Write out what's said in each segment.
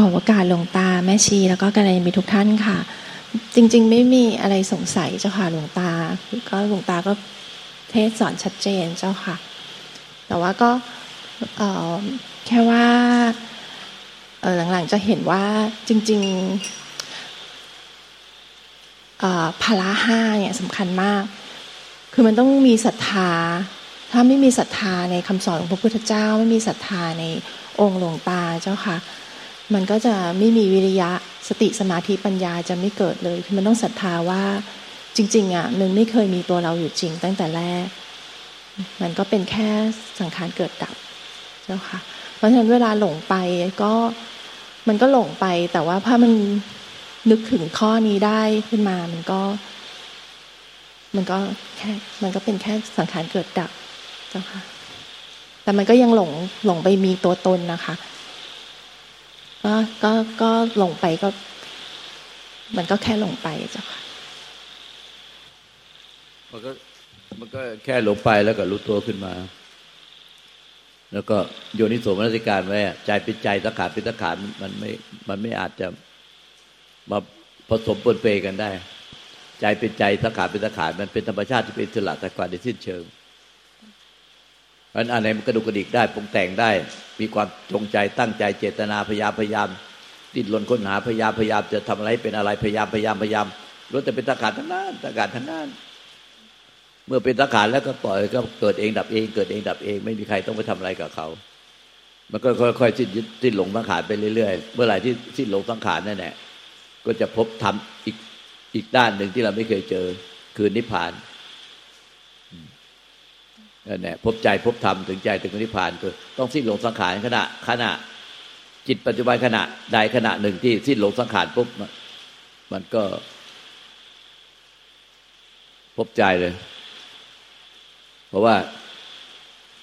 ขอโอกาสหลวงตาแม่ชี แล้วก็กัลยาณมิตรทุกท่านค่ะ จริง ๆ ไม่มีอะไรสงสัยเจ้าค่ะหลวงตา ก็หลวงตาก็เทศสอนชัดเจนเจ้าค่ะ แต่ว่าก็แค่ว่าหลังๆจะเห็นว่าจริงๆพละห้าเนี่ยสำคัญมาก คือมันต้องมีศรัทธา ถ้าไม่มีศรัทธาในคำสอนของพระพุทธเจ้า ไม่มีศรัทธาในองค์หลวงตาเจ้าค่ะ มันก็จะไม่มีวิริยะสติสมาธิปัญญาจะไม่เกิดเลยคือมันต้องศรัทธาว่าจริง ๆอะมันไม่เคยมีตัวเราอยู่จริงตั้งแต่แรก มันก็เป็นแค่สังขารเกิดดับเจ้าค่ะ เพราะฉะนั้นเวลาหลงไปก็มันก็หลงไป แต่ว่าถ้ามันนึกถึงข้อนี้ได้ขึ้นมา มันก็ มันก็แค่มันก็เป็นแค่สังขารเกิดดับเจ้าค่ะ แต่มันก็ยังหลงหลงไปมีตัวตนนะคะ ก็ก็ก็หลงไปก็ มันก็แค่หลงไปเจ้าค่ะมันก็มันก็แค่หลงไปแล้วก็รู้ตัวขึ้นมา แล้วก็โยนิโสมนสิการไว้ใจเป็นใจสังขารเป็นสังขารมันไม่ มันไม่อาจจะมาผสมปนเปกันได้ ใจเป็นใจสังขารเป็นสังขารมันเป็นธรรมชาติที่เป็นสลัดแต่ก่อนในสิ้นเชิง เพราะอันไหนมันกระดุกกระดิกได้ปรุงแต่งได้ มีความจงใจตั้งใจเจตนาพยายามพยายามดิ้นรนค้นหาพยายามพยายามจะทำอะไรเป็นอะไรพยายามพยายามพยายามรู้แต่เป็นตะการทั้งนั้นตะการทั้งนั้นเมื่อเป็นตะการแล้วก็ปล่อยก็เกิดเองดับเอง เกิดเองดับเอง ไม่มีใครต้องไปทำอะไรกับเขา มันก็ค่อยๆสิ้นสิ้นหลงสังขารไปเรื่อยๆ เมื่อไหร่ที่สิ้นหลงสังขารนั่นแหละก็จะพบธรรมอีกอีกด้านหนึ่งที่เราไม่เคยเจอ คือนิพพาน นั่นแหละพบใจพบธรรมถึงใจถึงนิพพานคือต้องสิ้นหลงสังขารขณะขณะจิตปัจจุบันขณะใดขณะหนึ่งที่สิ้นหลงสังขารปุ๊บมันก็ พบใจเลย เพราะว่า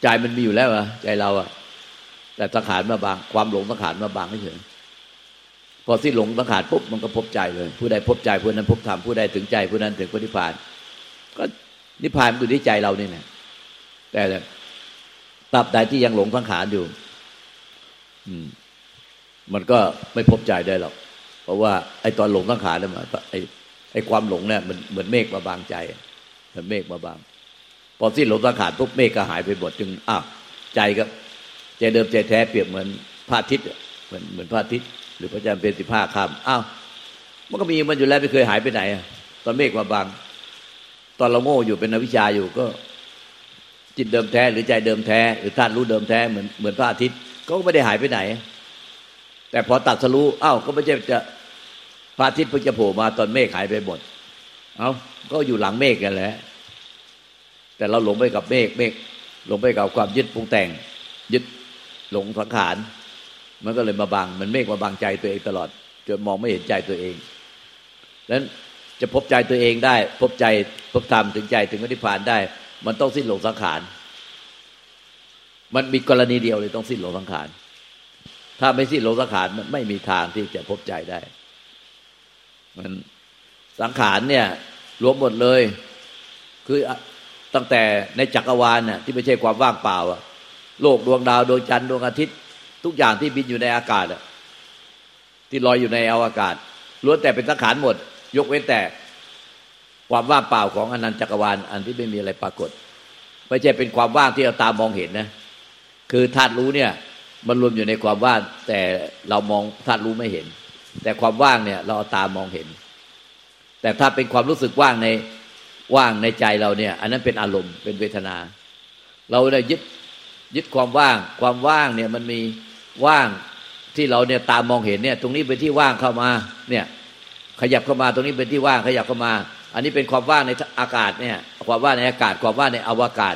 ใจมันมีอยู่แล้วอะใจเราอะแต่สังขารมาบาง ความหลงสังขารมาบางเฉยพอสิ้นหลงสังขารปุ๊บมันก็พบใจเลย ผู้ใดพบใจผู้นั้นพบธรรมผู้ใดถึงใจผู้นั้นถึงพระนิพพาน ก็นิพพานอยู่ที่ใจเรานี่แหละ แต่ตราบใดที่ยังหลงสังขารอยู่ อืม มันก็ไม่พบใจได้หรอก เพราะว่าไอ้ตอนหลงสังขารเนี่ยมันไอ้ไอ้ความหลงเนี่ยมันเหมือนเมฆมาบางใจเหมือนเมฆมาบาง พอสิ้นหลงสังขารปุ๊บเมฆก็หายไปหมดจึงอ้าวใจก็ใจเดิมใจแท้เปรียบเหมือนพระอาทิตย์เหมือนเหมือนพระอาทิตย์หรือพระจันทร์เป็นสิบห้าค่ำอ้าวมันก็มีมันอยู่แล้วไม่เคยหายไปไหนตอนเมฆมาบาง ตอนเราโง่อยู่เป็นอวิชชาอยู่ก็ จิตเดิมแท้หรือใจเดิมแท้ หรือท่านรู้เดิมแท้เหมือนเหมือนพระอาทิตย์ก็ไม่ได้หายไปไหน แต่พอตัดสรู้อ้าวก็ไม่ใช่จะพระอาทิตย์เพิ่งจะโผล่มาตอนเมฆหายไปหมดเอาก็อยู่หลังเมฆกันแหละแต่เราหลงไปกับเมฆเมฆหลงไปกับความยึดปรุงแต่ง ยึดหลงสังขารมันก็เลยมาบัง มันเมฆมาบังใจตัวเองตลอดจนมองไม่เห็นใจตัวเองนั้นจะพบใจตัวเองได้ พบใจพบธรรมถึงใจถึงนิพพานได้ มันต้องสิ้นหลงสังขาร มันมีกรณีเดียวเลยต้องสิ้นหลงสังขาร ถ้าไม่สิ้นหลงสังขารมันไม่มีทางที่จะพบใจได้ มันสังขารเนี่ย รวมหมดเลย คือตั้งแต่ในจักรวาลน่ะที่ไม่ใช่ความว่างเปล่าอะโลกดวงดาวดวงจันทร์ดวงอาทิตย์ ทุกอย่างที่บินอยู่ในอากาศอะที่ลอยอยู่ในอวกาศล้วนแต่เป็นสังขารหมด ยกเว้นแต่ ความว่างเปล่าของอนันตจักรวาลอันที่ไม่มีอะไรปรากฏไม่ใช่เป็นความว่างที่เราตามองเห็นนะ คือธาตุรู้เนี่ยมันรวมอยู่ในความว่างแต่เรามองธาตุรู้ไม่เห็น แต่ความว่างเนี่ยเราตามองเห็น แต่ถ้าเป็นความรู้สึกว่างในว่างในใจเราเนี่ย อันนั้นเป็นอารมณ์เป็นเวทนา เราเนี่ยยึดยึดความว่าง ความว่างเนี่ยมันมีว่างที่เราเนี่ยตามมองเห็นเนี่ย ตรงนี้เป็นที่ว่างเข้ามาเนี่ย ขยับเข้ามาตรงนี้เป็นที่ว่างขยับเข้ามา อันนี้เป็นความว่างในอากาศเนี่ยความว่างในอากาศความว่างในอวกาศ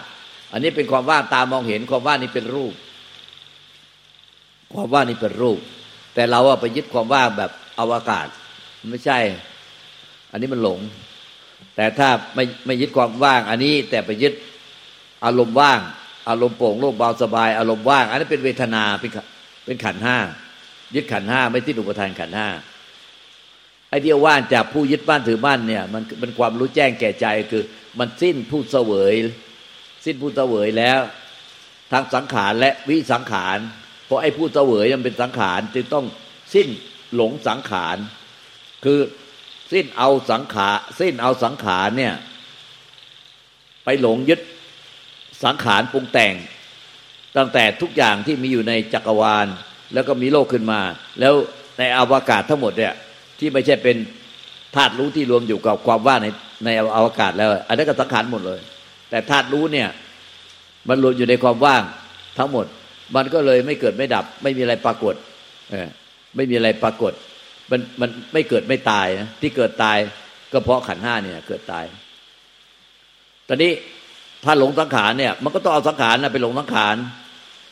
อันนี้เป็นความว่างตามองเห็นความว่างนี้เป็นรูป ความว่างนี้เป็นรูป แต่เราอะไปยึดความว่างแบบอวกาศไม่ใช่ อันนี้มันหลง แต่ถ้าไม่ไม่ยึดความว่าง อันนี้แต่ไปยึดอารมณ์ว่าง อารมณ์โปร่งโล่งเบาสบาย อารมณ์ว่าง อันนี้เป็นเวทนาเป็นเป็นขันห้ายึดขันห้าไม่ติดอุปทานขันห้า ไอ้ที่ว่านจากผู้ยึดบ้านถือบ้านเนี่ยมันเป็นความรู้แจ้งแก่ใจคือ มันสิ้นผู้เสวย สิ้นผู้เสวยแล้วทางสังขารและวิสังขาร เพราะไอ้ผู้เสวยมันเป็นสังขารจึงต้องสิ้นหลงสังขาร คือสิ้นเอาสังขารสิ้นเอาสังขารเนี่ยไปหลงยึดสังขารปรุงแต่ง ตั้งแต่ทุกอย่างที่มีอยู่ในจักรวาล แล้วก็มีโลกขึ้นมา แล้วในอวกาศทั้งหมดเนี่ย ที่ไม่ใช่เป็นธาตุรู้ที่รวมอยู่กับความว่างในในอวกาศแล้ว อันนั้นก็สังขารหมดเลย แต่ธาตุรู้เนี่ย มันรวมอยู่ในความว่างทั้งหมด มันก็เลยไม่เกิดไม่ดับ ไม่มีอะไรปรากฏเออไม่มีอะไรปรากฏ มันมันไม่เกิดไม่ตายนะที่เกิดตายก็เพราะขันห้าเนี่ย เกิดตาย ตอนนี้ถ้าหลงสังขารเนี่ย มันก็ต้องเอาสังขารนะไปหลงสังขาร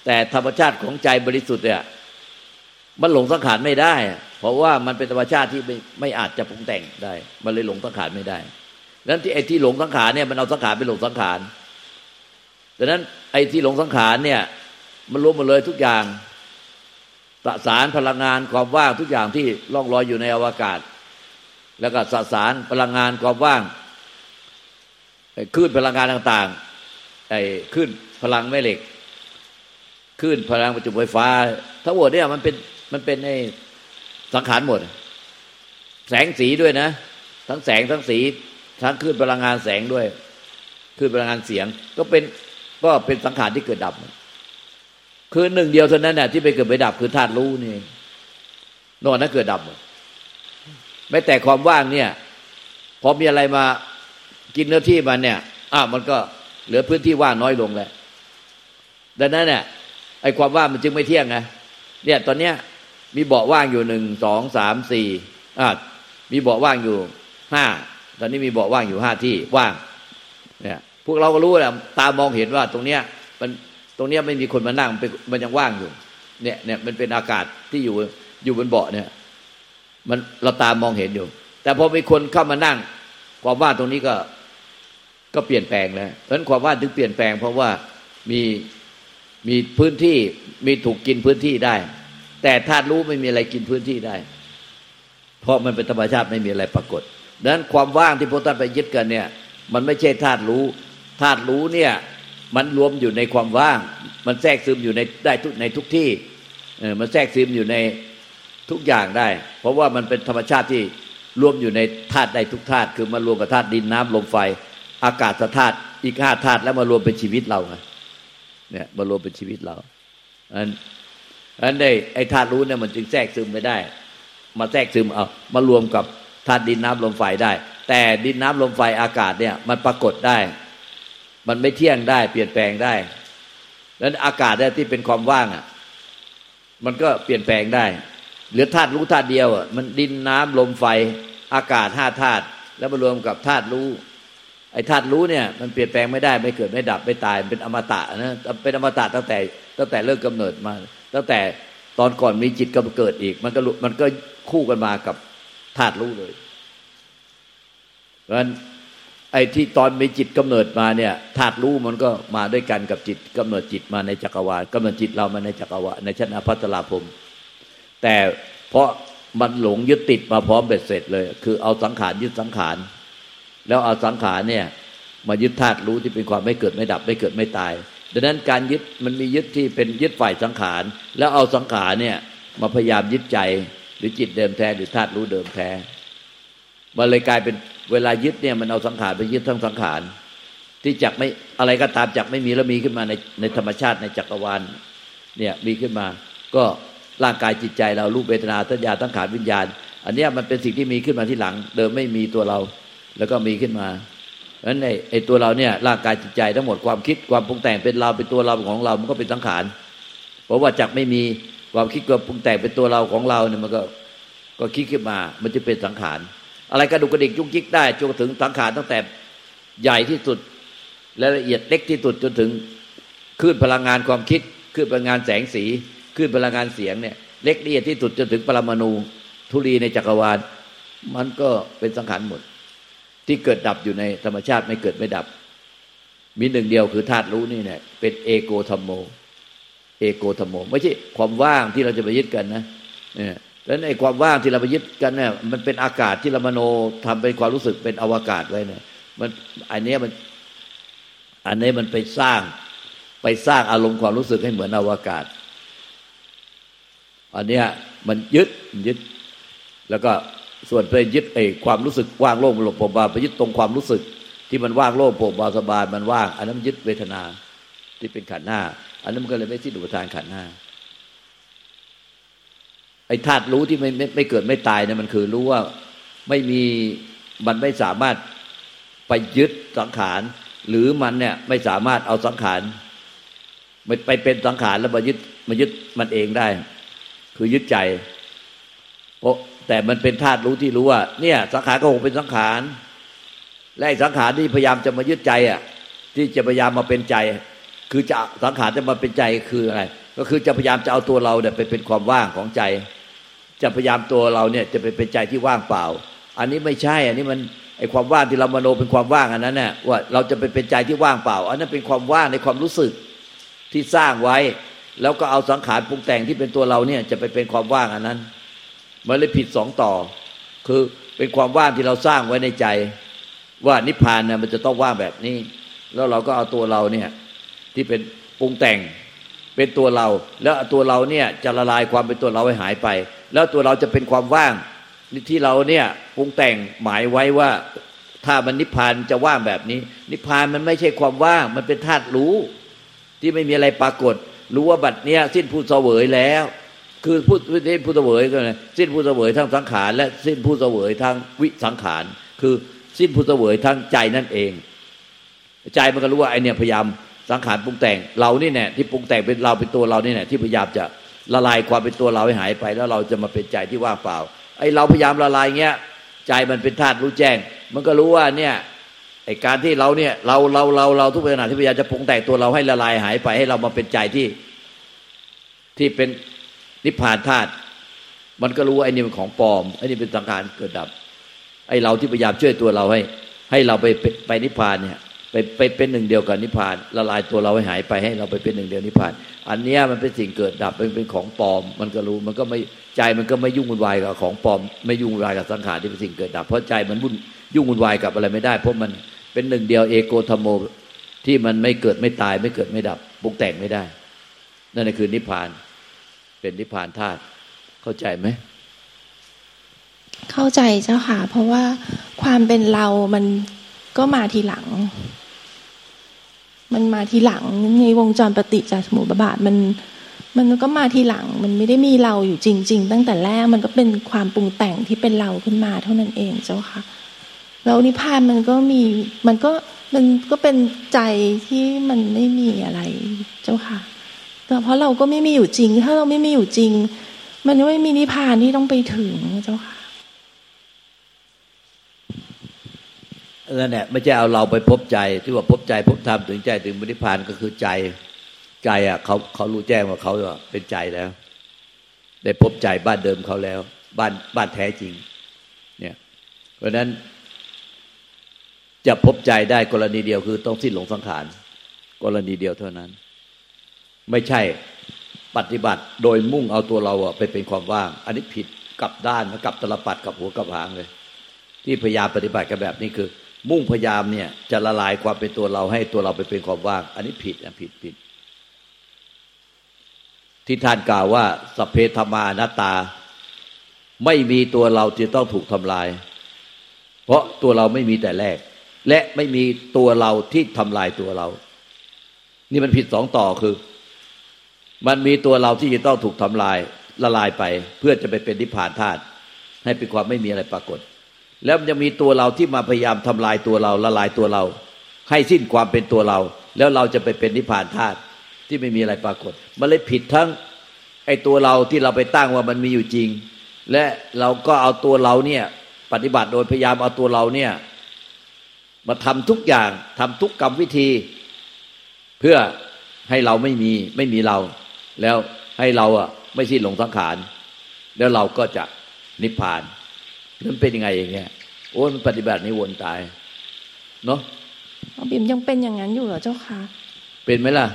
แต่ธรรมชาติของใจบริสุทธิ์เนี่ย มันหลงสังขารไม่ได้ เพราะว่ามันเป็นธรรมชาติที่ไม่ไม่อาจจะปรุงแต่งได้ มันเลยหลงสังขารไม่ได้นั้นที่ไอ้ที่หลงสังขารเนี่ยมันเอาสังขารไปหลงสังขารดังนั้นไอ้ที่หลงสังขารเนี่ย มันรวมหมดเลยทุกอย่างสสารพลังงานความว่างทุกอย่างที่ล่องลอยอยู่ในอวกาศ แล้วก็สสารพลังงานความว่างคลื่นพลังงานต่างๆไอ้คลื่นพลังแม่เหล็กคลื่นพลังประจุไฟฟ้า ทั้งหมดเนี่ยมันเป็น มันเป็นไอ้สังขารหมด แสงสีด้วยนะ ทั้งแสงทั้งสี ทั้งคลื่นพลังงานแสงด้วยคลื่นพลังงานเสียง ก็เป็นก็เป็นสังขารที่เกิดดับ คือหนึ่งเดียวเท่านั้นน่ะที่ไปเกิดไปดับคือธาตุรู้นี่นอนนั้นเกิดดับไม่แต่ความว่างเนี่ยพอมีอะไรมากินเนื้อที่มันเนี่ยอ้าวมันก็เหลือพื้นที่ว่างน้อยลงแล้วดังนั้นเนี่ยไอ้ความว่างมันจึงไม่เที่ยงไงเนี่ย ตอนเนี้ย มีเบาะว่างอยู่หนึ่งสองสามสี่อ่ามีเบาะว่างอยู่ห้าตอนนี้มีเบาะว่างอยู่ห้าที่ว่างเนี่ยพวกเราก็รู้แหละตามองเห็นว่าตรงเนี้ยมันตรงเนี้ยไม่มีคนมานั่งมันยังว่างอยู่ เนี่ยเนี่ยมันเป็นอากาศที่อยู่อยู่บนเบาะเนี่ย มันเราตามมองเห็นอยู่ แต่พอมีคนเข้ามานั่ง ความว่างตรงนี้ก็ก็เปลี่ยนแปลงแล้วเพราะฉะนั้นความว่างถึงเปลี่ยนแปลง เพราะว่ามีมีพื้นที่มีถูกกินพื้นที่ได้ แต่ธาตุรู้ไม่มีอะไรกินพื้นที่ได้ เพราะมันเป็นธรรมชาติไม่มีอะไรปรากฏดังนั้นความว่างที่พวกท่านไปยึดกันเนี่ย มันไม่ใช่ธาตุรู้ธาตุรู้เนี่ยมันรวมอยู่ในความว่าง มันแทรกซึมอยู่ในได้ทุกในทุกที่เออมันแทรกซึมอยู่ในทุกอย่างได้ เพราะว่ามันเป็นธรรมชาติที่รวมอยู่ในธาตุได้ทุกธาตุคือมารวมกับธาตุดินน้ำลมไฟ อากาศธาตุอีกห้าธาตุแล้วมารวมเป็นชีวิตเราไงเนี่ยมารวมเป็นชีวิตเราอัน อันได้ไอ้ธาตุรู้เนี่ยมันจึงแทรกซึมไม่ได้ มาแทรกซึมเอามารวมกับธาตุดินน้ำลมไฟได้ แต่ดินน้ำลมไฟอากาศเนี่ย มันปรากฏได้ มันไม่เที่ยงได้เปลี่ยนแปลงได้แล้วอากาศเนี่ยที่เป็นความว่างอะ มันก็เปลี่ยนแปลงได้เหลือธาตุรู้ธาตุเดียวอะมันดินน้ำลมไฟ อากาศห้าธาตุแล้วมารวมกับธาตุรู้ ไอ้ธาตุรู้เนี่ย มันเปลี่ยนแปลงไม่ได้ ไม่เกิดไม่ดับไม่ตายเป็นอมตะนะเป็นอมตะตั้งแต่ตั้งแต่เริ่มกำเนิดมา ตั้งแต่ตอนก่อนมีจิตก็เกิดอีก มันก็มันก็คู่กันมากับธาตุรู้เลยเพราะฉะนั้นไอ้ที่ตอนมีจิตกำเนิดมาเนี่ยธาตุรู้มันก็มาด้วยกันกับจิตกำเนิดจิตมาในจักรวาลกำเนิดจิตเรามาในจักรวาลในชั้นอภัตลาภมแต่เพราะมันหลงยึดติดมาพร้อมเบ็ดเสร็จเลย คือเอาสังขารยึดสังขาร แล้วเอาสังขารเนี่ย มายึดธาตุรู้ที่เป็นความไม่เกิดไม่ดับไม่เกิดไม่ตาย ดังนั้นการยึดมันมียึดที่เป็นยึดฝ่ายสังขาร แล้วเอาสังขารเนี่ย มาพยายามยึดใจหรือจิตเดิมแท้หรือธาตุรู้เดิมแท้มันเลยกลายเป็นเวลายึดเนี่ยมันเอาสังขารไปยึดทั้งสังขาร ที่จักไม่อะไรก็ตามจักไม่มีแล้วมีขึ้นมาในในธรรมชาติในจักรวาลเนี่ยมีขึ้นมา ก็ร่างกายจิตใจเรารูปเวทนาสัญญาตั้งขานวิญญาณ อันนี้มันเป็นสิ่งที่มีขึ้นมาที่หลัง เดิมไม่มีตัวเรา แล้วก็มีขึ้นมา เพราะฉะนั้นไอ้ตัวเราเนี่ยร่างกายจิตใจทั้งหมดความคิดความปรุงแต่งเป็นเราเป็นตัวเราของเรา มันก็เป็นสังขาร เพราะว่าจากไม่มีความคิดความปรุงแต่งเป็นตัวเราของเราเนี่ยมันก็ก็คิดขึ้นมา มันจะเป็นสังขาร อะไรกระดุกกระดิกจุกจิกได้จนถึงสังขารตั้งแต่ใหญ่ที่สุดและละเอียดเล็กที่สุดจนถึงคลื่นพลังงานความคิดคลื่นพลังงานแสงสีคลื่นพลังงานเสียงเนี่ยเล็กละเอียดที่สุดจนถึงปรมาณูธุลีในจักรวาลมันก็เป็นสังขารหมด ที่เกิดดับอยู่ในธรรมชาติไม่เกิดไม่ดับ มีหนึ่งเดียวคือธาตุรู้นี่เนี่ยเป็นเอโกธรรมโม เอโกธรรมโม ไม่ใช่ความว่างที่เราจะไปยึดกันนะเนี่ยแล้วในความว่างที่เราไปยึดกันเนี่ยมันเป็นอากาศที่เรามโนทำเป็นความรู้สึกเป็นอวกาศไว้เนี่ยมันอันนี้มัน อันนี้มันไปสร้าง ไปสร้างอารมณ์ความรู้สึกให้เหมือนอวกาศ อันเนี้ยมันยึดมันยึด แล้วก็ ส่วนไปยึดไอ้ความรู้สึกว่างโล่งโปร่งเบาไปยึดตรงความรู้สึก ที่มันว่างโล่งโปร่งเบาสบายมันว่าง อันนั้นยึดเวทนาที่เป็นขันหน้า อันนั้นมันก็เลยไม่สิ้นอุปทานขันหน้าไอ้ธาตุรู้ที่ไม่ไม่ไม่เกิดไม่ตายเนี่ยมันคือรู้ว่าไม่มีมันไม่สามารถไปยึดสังขาร หรือมันเนี่ยไม่สามารถเอาสังขารไม่ไปเป็นสังขารแล้วมายึดมายึดมันเองได้ คือยึดใจ เพราะ แต่มันเป็นธาตุรู้ที่รู้ว่า เนี่ย สังขารก็คงเป็นสังขาร และสังขารที่พยายามจะมายึดใจอะ ที่จะพยายามมาเป็นใจ คือจะสังขารจะมาเป็นใจคืออะไร ก็คือจะพยายามจะเอาตัวเราเนี่ยไปเป็นความว่างของใจ จะพยายามตัวเราเนี่ยจะไปเป็นใจที่ว่างเปล่า อันนี้ไม่ใช่ อันนี้มันไอความว่างที่เรามโนเป็นความว่างอันนั้นเนี่ยว่าเราจะไปเป็นใจที่ว่างเปล่า อันนั้นเป็นความว่างในความรู้สึกที่สร้างไว้ แล้วก็เอาสังขารปรุงแต่งที่เป็นตัวเราเนี่ยจะไปเป็นความว่างอันนั้น มันเลยผิดสองต่อ คือเป็นความว่างที่เราสร้างไว้ในใจ ว่านิพพานเนี่ยมันจะต้องว่างแบบนี้ แล้วเราก็เอาตัวเราเนี่ย ที่เป็นปรุงแต่งเป็นตัวเรา แล้วตัวเราเนี่ยจะละลายความเป็นตัวเราให้หายไป แล้วตัวเราจะเป็นความว่างที่เราเนี่ยปรุงแต่งหมายไว้ว่าถ้ามันนิพพานจะว่างแบบนี้ นิพพานมันไม่ใช่ความว่าง มันเป็นธาตุรู้ ที่ไม่มีอะไรปรากฏ รู้ว่าบัดเนี้ยสิ้นผู้เสวยแล้ว คือพูดสิ้นผู้เสวยก็เลยสิ้นผู้เสวยทั้งสังขาร และสิ้นผู้เสวยทั้งวิสังขาร คือสิ้นผู้เสวยทั้งใจนั่นเอง ใจมันก็รู้ว่าไอเนี่ยพยายามสังขารปรุงแต่งเรานี่แน่ที่ปรุงแต่งเป็นเราเป็นตัวเรานี่แน่ที่พยายามจะละลายความเป็นตัวเราให้หายไป แล้วเราจะมาเป็นใจที่ว่างเปล่า ไอเราพยายามละลายเงี้ยใจมันเป็นธาตุรู้แจ้ง มันก็รู้ว่าเนี่ยไอการที่เราเนี่ยเราเราเราเราทุกขณะที่พยายามจะปรุงแต่งตัวเราให้ละลายหายไปให้เรามาเป็นใจที่ที่เป็น นิพพานธาตุมันก็รู้ว่าไอ้นี่เป็นของปลอมไอ้นี่เป็นสังขารเกิดดับ ไอ้เราที่พยายามช่วยตัวเราให้ ให้เราไปไปนิพพานเนี่ยไปไปเป็นหนึ่งเดียวกับนิพพานละลายตัวเราให้หายไปให้เราไปเป็นหนึ่งเดียวนิพพาน อันเนี้ยมันเป็นสิ่งเกิดดับมันเป็นของปลอม มันก็รู้มันก็ไม่ใจมันก็ไม่ยุ่งวุ่นวายกับของปลอม ไม่ยุ่งวุ่นวายกับสังขารที่เป็นสิ่งเกิดดับ เพราะใจมันวุ่นยุ่งวุ่นวายกับอะไรไม่ได้ เพราะมันเป็นหนึ่งเดียวเอโกธรรมโมที่มันไม่เกิดไม่ตายไม่เกิดไม่ดับปรุงแต่งไม่ได้ นั่นคือนิพพาน เป็นนิพพานธาตุเข้าใจไหมเข้าใจเจ้าค่ะ เพราะว่าความเป็นเรามันก็มาทีหลัง มันมาทีหลังในวงจรปฏิจจสมุปบาทมัน มันก็มาทีหลัง มันไม่ได้มีเราอยู่จริง ๆ ตั้งแต่แรกมันก็เป็นความปรุงแต่งที่เป็นเราขึ้นมาเท่านั้นเองเจ้าค่ะแล้วนิพพานมันก็มีมันก็มันก็เป็นใจที่มันไม่มีอะไรเจ้าค่ะ เพราะเราก็ไม่มีอยู่จริง ถ้าเราไม่มีอยู่จริง มันไม่มีนิพพานที่ต้องไปถึงเจ้าค่ะนั่นแหละไม่ใช่เอาเราไปพบใจที่ว่าพบใจพบธรรมถึงใจถึงบริพานก็คือใจใจอะเขาเขารู้แจ้งว่าเขาเป็นใจแล้ว ได้พบใจบ้านเดิมเขาแล้ว บ้านบ้านแท้จริง เนี่ย เพราะนั้น จะพบใจได้กรณีเดียวคือต้องสิ้นหลงสังขาร กรณีเดียวเท่านั้น ไม่ใช่ปฏิบัติโดยมุ่งเอาตัวเราไปเป็นความว่าง อันนี้ผิดกับด้านกับตลปัดกับหัวกับหางเลย ที่พยายามปฏิบัติกันแบบนี้คือ มุ่งพยายามเนี่ยจะละลายความเป็นตัวเราให้ตัวเราไปเป็นความว่าง อันนี้ผิดนะผิดผิด ที่ท่านกล่าวว่าสเพธมานาตา ไม่มีตัวเราจะต้องถูกทำลาย เพราะตัวเราไม่มีแต่แรก และไม่มีตัวเราที่ทำลายตัวเรา นี่มันผิดสองต่อคือ มันมีตัวเราที่จะต้องถูกทำลายละลายไป เพื่อจะไปเป็นนิพพานธาตุให้เป็นความไม่มีอะไรปรากฏ แล้วมันจะมีตัวเราที่มาพยายามทำลายตัวเราละลายตัวเรา ให้สิ้นความเป็นตัวเรา แล้วเราจะไปเป็นนิพพานธาตุที่ไม่มีอะไรปรากฏ มันเลยผิดทั้งไอ้ตัวเราที่เราไปตั้งว่ามันมีอยู่จริง และเราก็เอาตัวเราเนี่ยปฏิบัติโดยพยายามเอาตัวเราเนี่ยมาทำทุกอย่างทำทุกกรรมวิธี เพื่อให้เราไม่มีไม่มีเรา แล้วให้เราอะไม่สิ้นหลงสังขาร แล้วเราก็จะนิพพานมันเป็นยังไงอย่างเงี้ยโอ้มันปฏิบัตินี้วนตายเนาะบิมยังเป็นอย่างนั้นอยู่เหรอเจ้าค่ะเป็นไหมล่ะ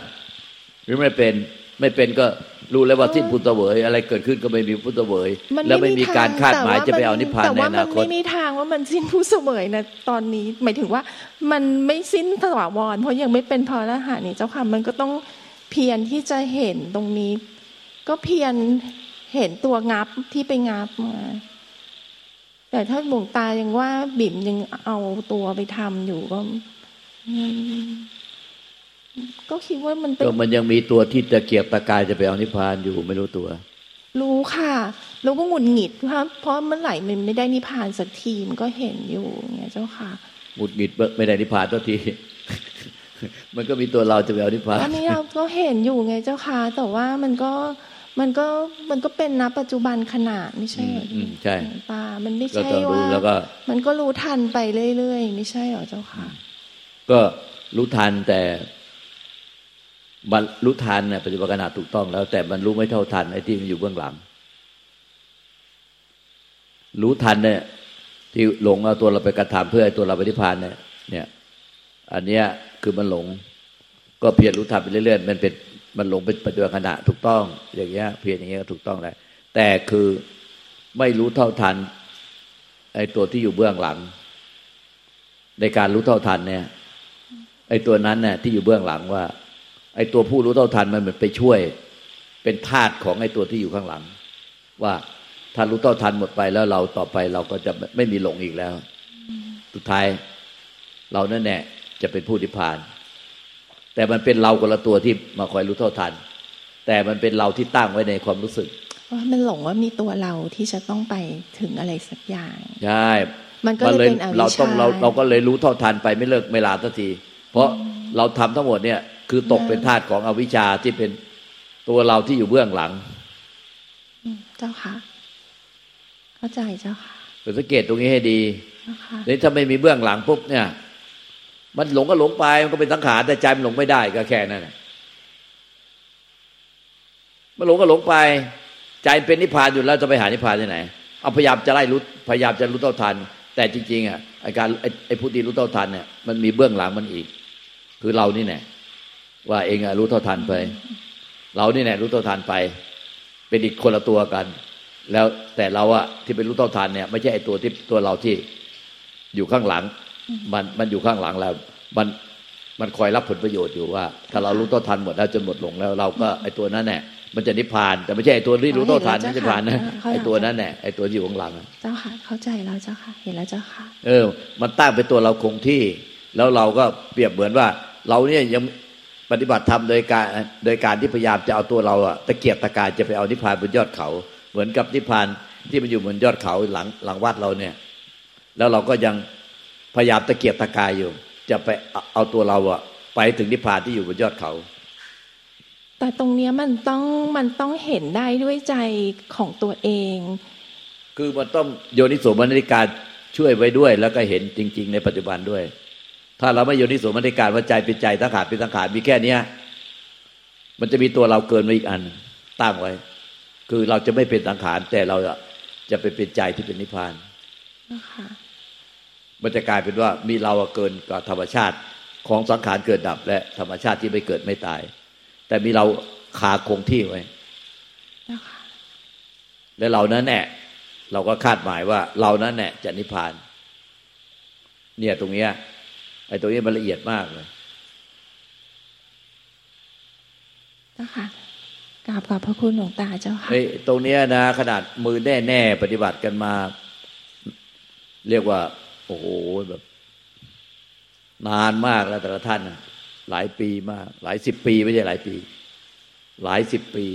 หรือไม่เป็นไม่เป็นก็รู้แล้วว่าสิ้นพุทธเวยอะไรเกิดขึ้นก็ไม่มีพุทธเวยแล้วไม่มีการคาดหมายจะไปเอานิพพานในอนาคตแต่ว่ามันไม่มีทางว่ามันสิ้นพุทธเวยนะตอนนี้ หมายถึงว่า มันไม่สิ้นถาวรเพราะยังไม่เป็นพอรหันนี่เจ้าค่ะมันก็ต้อง เพียรที่จะเห็นตรงนี้ ก็เพียรเห็นตัวงับที่ไปงับมา แต่ถ้าหลวงตายังว่าบิ่มยังเอาตัวไปทำอยู่ก็ก็คิดว่ามันเป็นก็มันยังมีตัวที่ตะเกียบตะกายจะไปเอานิพพานอยู่ไม่รู้ตัว รู้ค่ะแล้วก็หงุดหงิดครับเพราะมันไหลมันไม่ได้นิพพานสักทีมันก็เห็นอยู่เงี้ยเจ้าค่ะหงุดหงิดไม่ได้นิพพานตัวที มันก็มีตัวเราจะไปเอานิพพานอันนี้เราก็เห็นอยู่ไงเจ้าค่ะ แต่ว่ามันก็มันก็มันก็เป็นนะปัจจุบันขนาดไม่ใช่หรอใช่ตามันไม่ใช่ว่ามันก็รู้ทันไปเรื่อยๆไม่ใช่หรอเจ้าค่ะ ก็รู้ทันแต่บรรลุทันเนี่ยปัจจุบันขณะถูกต้องแล้ว แต่มันรู้ไม่เท่าทันไอ้ที่มันอยู่เบื้องหลัง รู้ทันเนี่ย ที่หลงเอาตัวเราไปกระทำเพื่อให้ตัวเราไปฏิพานเนี่ย เนี่ย อันเนี้ย คือมันหลง ก็เพียรรู้ทันไปเรื่อยๆมันเป็นมันหลงเป็นปัจจุบันขณะถูกต้อง อย่างเงี้ย เพียรอย่างเงี้ยถูกต้องแหละแต่คือไม่รู้เท่าทันไอ้ตัวที่อยู่เบื้องหลัง ในการรู้เท่าทันเนี่ย ไอ้ตัวนั้นเนี่ยที่อยู่เบื้องหลังว่า ไอ้ตัวผู้รู้เท่าทันมันเหมือนไปช่วย เป็นธาตุของไอ้ตัวที่อยู่ข้างหลัง ว่าถ้ารู้เท่าทันหมดไปแล้วเราต่อไปเราก็จะไม่มีหลงอีกแล้ว สุดท้าย เรานั่นแหละ จะเป็นผู้นิพพาน แต่มันเป็นเราคนละตัวที่มาคอยรู้เท่าทัน แต่มันเป็นเราที่ตั้งไว้ในความรู้สึก ว่ามันหลงว่ามีตัวเราที่จะต้องไปถึงอะไรสักอย่าง ใช่มันก็เลยเราต้องเราเราก็เลยรู้เท่าทันไปไม่เลิกไม่ลาสักที เพราะเราทำทั้งหมดเนี่ย คือตกเป็นทาสของอวิชชาที่เป็นตัวเราที่อยู่เบื้องหลังเจ้าค่ะ เข้าใจเจ้าค่ะสังเกตตรงนี้ให้ดีนี่ถ้าไม่มีเบื้องหลังปุ๊บเนี่ย มันหลงก็หลงไปมันก็เป็นสังขารแต่ใจมันหลงไม่ได้ก็แค่นั้นมันหลงก็หลงไป ใจเป็นนิพพานอยู่แล้วจะไปหานิพพานที่ไหนเอาพยายามจะไล่รู้พยายามจะรู้เท่าทัน แต่จริงๆอะไอการไอผู้ที่รู้เท่าทันเนี่ยมันมีเบื้องหลังมันอีก คือเรานี่แน่ว่าเองรู้เท่าทันไป เรานี่แหละรู้เท่าทันไป เป็นอีกคนละตัวกัน แล้วแต่เราอะที่เป็นรู้เท่าทันเนี่ย ไม่ใช่ไอตัวที่ตัวเราที่อยู่ข้างหลัง มันมันอยู่ข้างหลังแล้วมันมันคอยรับผลประโยชน์อยู่ว่า ถ้าเรารู้เท่าทันหมดแล้วจนหมดหลงแล้ว เราก็ไอตัวนั้นแหละมันจะนิพพาน แต่ไม่ใช่ไอตัวที่รู้เท่าทันนิพพานนะไอตัวนั้นแหละไอตัวที่อยู่ข้างหลังเจ้าค่ะเข้าใจแล้วเจ้าค่ะ เห็นแล้วเจ้าค่ะ เออ มันตั้งเป็นตัวเราคงที่ แล้วเราก็เปรียบเหมือนว่า เราเนี่ยยังปฏิบัติธรรมโดยการโดยการที่พยายามจะเอาตัวเราอะตะเกียบตะกายจะไปเอานิพพานบนยอดเขา เหมือนกับนิพพานที่มันอยู่บนยอดเขาหลังหลังวัดเราเนี่ย แล้วเราก็ยัง พยายามตะเกียบตะกายอยู่ จะไปเอาตัวเราอะไปถึงนิพพานที่อยู่บนยอดเขา แต่ตรงเนี้ยมันต้องมันต้องเห็นได้ด้วยใจของตัวเอง คือมันต้องโยนิโสมนสิการช่วยไว้ด้วย แล้วก็เห็นจริง ๆ ในปัจจุบันด้วย ถ้าเราไม่โยนิสมนติการว่าใจเป็นใจสังขารเป็นสังขารมีแค่เนี้ยมันจะมีตัวเราเกินมาอีกอันตั้งไว้ คือเราจะไม่เป็นสังขารแต่เราจะไปเป็นใจที่เป็นนิพพาน มันจะกลายเป็นว่ามีเราเกินกว่าธรรมชาติของสังขารเกิดดับ และธรรมชาติที่ไม่เกิดไม่ตาย แต่มีเราขาคงที่ไว้และเรานั้นแน่เราก็คาดหมายว่าเรานั้นแน่จะนิพพาน เนี่ยตรงเนี้ยไอ้ตัวนี้มันละเอียดมากเลยเจ้าค่ะกราบขอบพระคุณหลวงตาเจ้าค่ะไอ้ตรงเนี้ยนะขนาดมือแน่แน่ปฏิบัติกันมา เรียกว่า โอ้โหแบบ นานมากแล้วแต่ละท่านหลายปีมาก หลายสิบปีไม่ใช่หลายปี หลายสิบปี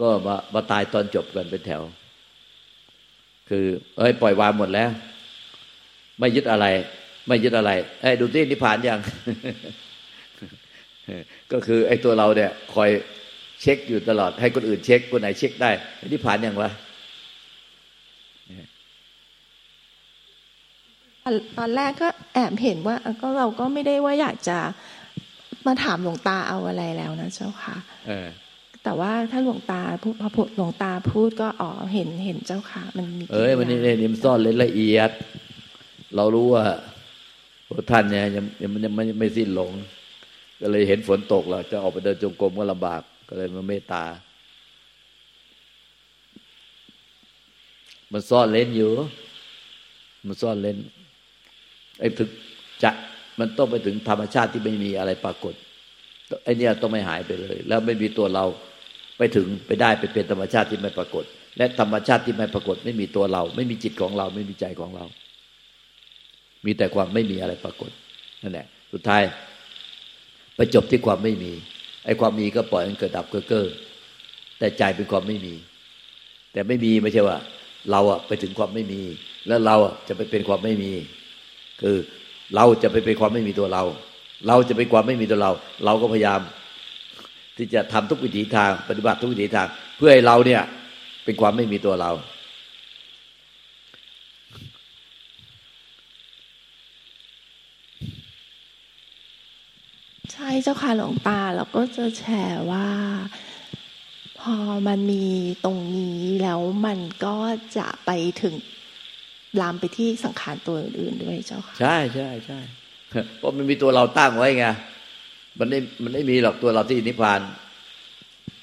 ก็มามาตายตอนจบกันเป็นแถว คือ เอ้ย ปล่อยวางหมดแล้ว ไม่ยึดอะไร ไม่ยึดอะไรไอ้ดูที่นิพพานยังก็คือไอ้ตัวเราเนี่ย คอยเช็คอยู่ตลอด ให้คนอื่นเช็คคนไหนเช็คได้นิพพานยังวะ ตอนแรกก็แอบเห็นว่าก็เราก็ไม่ได้ว่าอยากจะมาถามหลวงตาเอาอะไรแล้วนะเจ้าค่ะแต่ว่าถ้าหลวงตาพูดพอหลวงตาพูดก็อ๋อเห็นเห็นเจ้าค่ะ มันมีเอ้ยมันนี่นี่มันซ่อนเล่นละเอียด เรารู้ว่าพวกท่านเนี่ยยังยังไม่ไม่ไม่สิ้นหลง ก็เลยเห็นฝนตกแล้วจะออกไปเดินจงกรมก็ลำบากก็เลยมาเมตตา มันซ่อนเล่นอยู่ มันซ่อนเล่น ไอ้ถึงจะมันต้องไปถึงธรรมชาติที่ไม่มีอะไรปรากฏไอ้นี่ต้องไม่หายไปเลย แล้วไม่มีตัวเราไปถึงไปได้ไปเป็นธรรมชาติที่ไม่ปรากฏ และธรรมชาติที่ไม่ปรากฏ ไม่มีตัวเรา ไม่มีจิตของเรา ไม่มีใจของเรา มีแต่ความไม่มีอะไรปรากฏนั่นแหละสุดท้ายไปจบที่ความไม่มีไอ้ความมีก็ปล่อยมันเกิดดับเก้อเก้อแต่ใจเป็นความไม่มี แต่ไม่มีไม่ใช่ว่า เราอะไปถึงความไม่มี แล้วเราอะจะไปเป็นความไม่มี คือเราจะไปเป็นความไม่มีตัวเรา เราจะเป็นความไม่มีตัวเรา เราก็พยายาม ที่จะทำทุกวิถีทางปฏิบัติทุกวิถีทาง เพื่อให้เราเนี่ย เป็นความไม่มีตัวเรา ใช่เจ้าค่ะหลวงตาเราก็จะแชร์ว่าพอมันมีตรงนี้แล้วมันก็จะไปถึง ลามไปที่สังขารตัวอื่นด้วยเจ้าค่ะใช่ใช่ใช่เพราะมันมีตัวเราตั้งไว้ไงมันไม่มันไม่มีหรอกตัวเราที่นิพพาน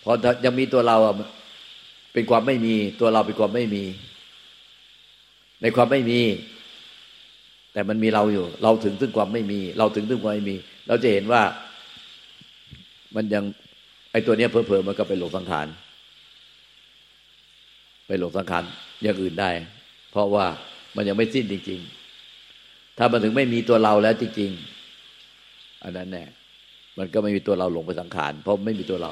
พอยังมีตัวเราอะเป็นความไม่มี ตัวเราเป็นความไม่มี ในความไม่มี แต่มันมีเราอยู่ เราถึงถึงความไม่มี เราถึงถึงความไม่มี เราจะเห็นว่า มันยัง ไอ้ตัวเนี้ยเพอเพอมันก็ไปหลงสังขารไปหลงสังขารอย่างอื่นได้ เพราะว่า มันยังไม่สิ้นจริง ๆ ถ้ามันถึงไม่มีตัวเราแล้วจริง ๆ อันนั้นแน่มันก็ไม่มีตัวเราหลงไปสังขาร เพราะไม่มีตัวเรา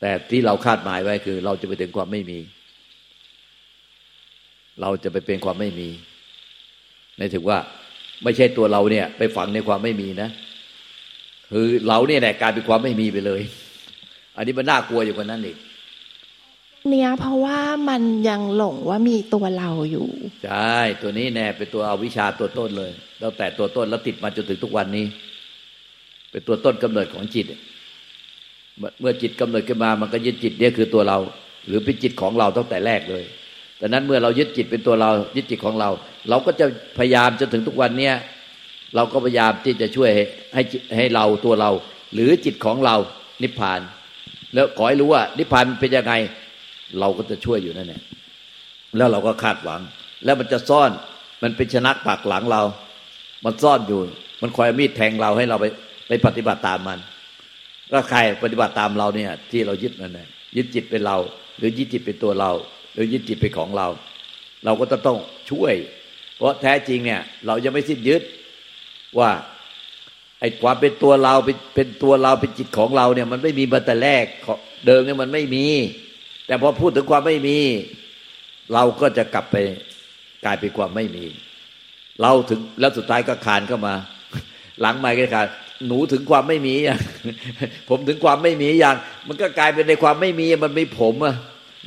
แต่ที่เราคาดหมายไว้คือ เราจะไปถึงความไม่มี เราจะไปเป็นความไม่มีในถึงว่า ไม่ใช่ตัวเราเนี่ย ไปฝังในความไม่มีนะคือเราเนี่ยแหละกลายเป็นความไม่มีไปเลย อันนี้มันน่ากลัวอยู่กว่านั้นอีก เนี่ยเพราะว่ามันยังหลงว่ามีตัวเราอยู่ใช่ตัวนี้แน่เป็นตัวเอาวิชาตัวต้นเลยเราแต่ตัวต้นแล้วติดมาจนถึงทุกวันนี้ เป็นตัวต้นกำเนิดของจิต เมื่อจิตกำเนิดขึ้นมามันก็ยึดจิตเนี่ยคือตัวเรา หรือเป็นจิตของเราตั้งแต่แรกเลยแต่นั้นเมื่อเรายึดจิตเป็นตัวเรายึดจิตของเรา เราก็จะพยายามจนถึงทุกวันเนี้ยเราก็พยายามที่จะช่วยให้ให้เราตัวเรา หรือจิตของเรานิพพาน แล้วขอให้รู้ว่านิพพานเป็นยังไง เราก็จะช่วยอยู่นั่นแหละแล้วเราก็คาดหวัง แล้วมันจะซ่อนมันเป็นชนะปากหลังเรา มันซ่อนอยู่ มันคอยมีดแทงเราให้เราไปไปปฏิบัติตามมันก็ใครปฏิบัติตามเราเนี่ย ที่เรายึดนั่นแหละยึดจิตเป็นเรา หรือยึดจิตเป็นตัวเรา หรือยึดจิตเป็นของเรา เราก็จะต้องช่วย เพราะแท้จริงเนี่ย เราจะไม่สิ้นยึดว่าไอ้ความเป็นตัวเราเป็นเป็นตัวเราเป็นจิตของเราเนี่ย มันไม่มีมาแต่แรกเดิมเนี่ยมันไม่มี แต่พอพูดถึงความไม่มี เราก็จะกลับไปกลายเป็นความไม่มี เราถึงแล้วสุดท้ายก็คานเข้ามา หลังไม่ก็คานหนูถึงความไม่มีอย่างผมถึงความไม่มีอย่าง มันก็กลายเป็นในความไม่มีมันมีผมอะ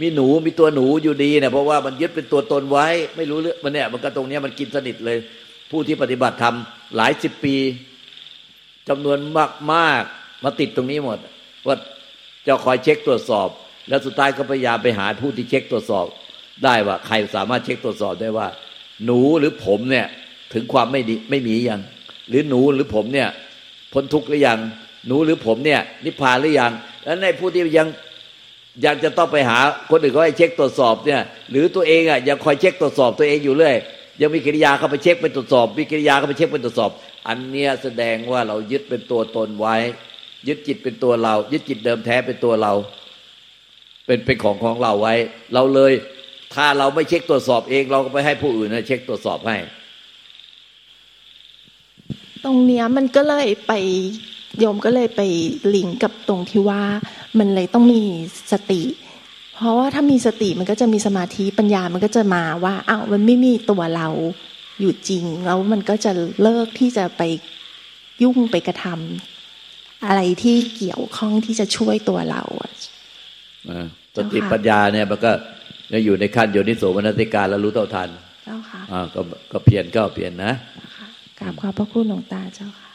มีหนูมีตัวหนูอยู่ดีเนี่ยเพราะว่ามันยึดเป็นตัวตนไว้ ไม่รู้เรื่องมันเนี่ย มันก็ตรงนี้มันกินสนิทเลย ผู้ที่ปฏิบัติธรรมหลายสิบปีจำนวนมากมากมาติดตรงนี้หมด ว่าจะคอยเช็คตรวจสอบ แล้วสุดท้ายก็พยายามไปหาผู้ที่เช็คตรวจสอบ ได้ว่าใครสามารถเช็คตรวจสอบได้ว่า หนูหรือผมเนี่ยถึงความไม่ดีไม่มียัง หรือหนูหรือผมเนี่ยพ้นทุกข์หรือยัง หนูหรือผมเนี่ยนิพพานหรือยัง แล้วในผู้ที่ยังอยังจะต้องไปหาคนอื่นก็ให้เช็คตรวจสอบเนี่ย หรือตัวเองอะยังคอยเช็คตรวจสอบตัวเองอยู่เรื่อยยังมีกิริยาเข้าไปเช็คไปตรวจสอบมีกิริยาเข้าไปเช็คไปตรวจสอบ อันเนี้ยแสดงว่าเรายึดเป็นตัวตนไว้ ยึดจิตเป็นตัวเรา ยึดจิตเดิมแท้เป็นตัวเรา เป็นเป็นของของเราไว้ เราเลย ถ้าเราไม่เช็คตรวจสอบเอง เราก็ไปให้ผู้อื่นเช็คตรวจสอบให้ ตรงเนี้ยมันก็เลยไปโยมก็เลยไปลิงก์กับตรงที่ว่ามันเลยต้องมีสติ เพราะว่าถ้ามีสติมันก็จะมีสมาธิปัญญามันก็จะมาว่าอ้าวมันไม่มีตัวเราอยู่จริง แล้วมันก็จะเลิกที่จะไปยุ่งไปกระทำอะไรที่เกี่ยวข้องที่จะช่วยตัวเรา สติปัญญาเนี่ยมันก็ยังอยู่ในขั้นโยนิโสมนสิการแล้วรู้เท่าทัน เจ้าค่ะอ่าก็ก็เพียนก็เพียนนะกราบขอบพระคุณหลวงตาเจ้าค่ะ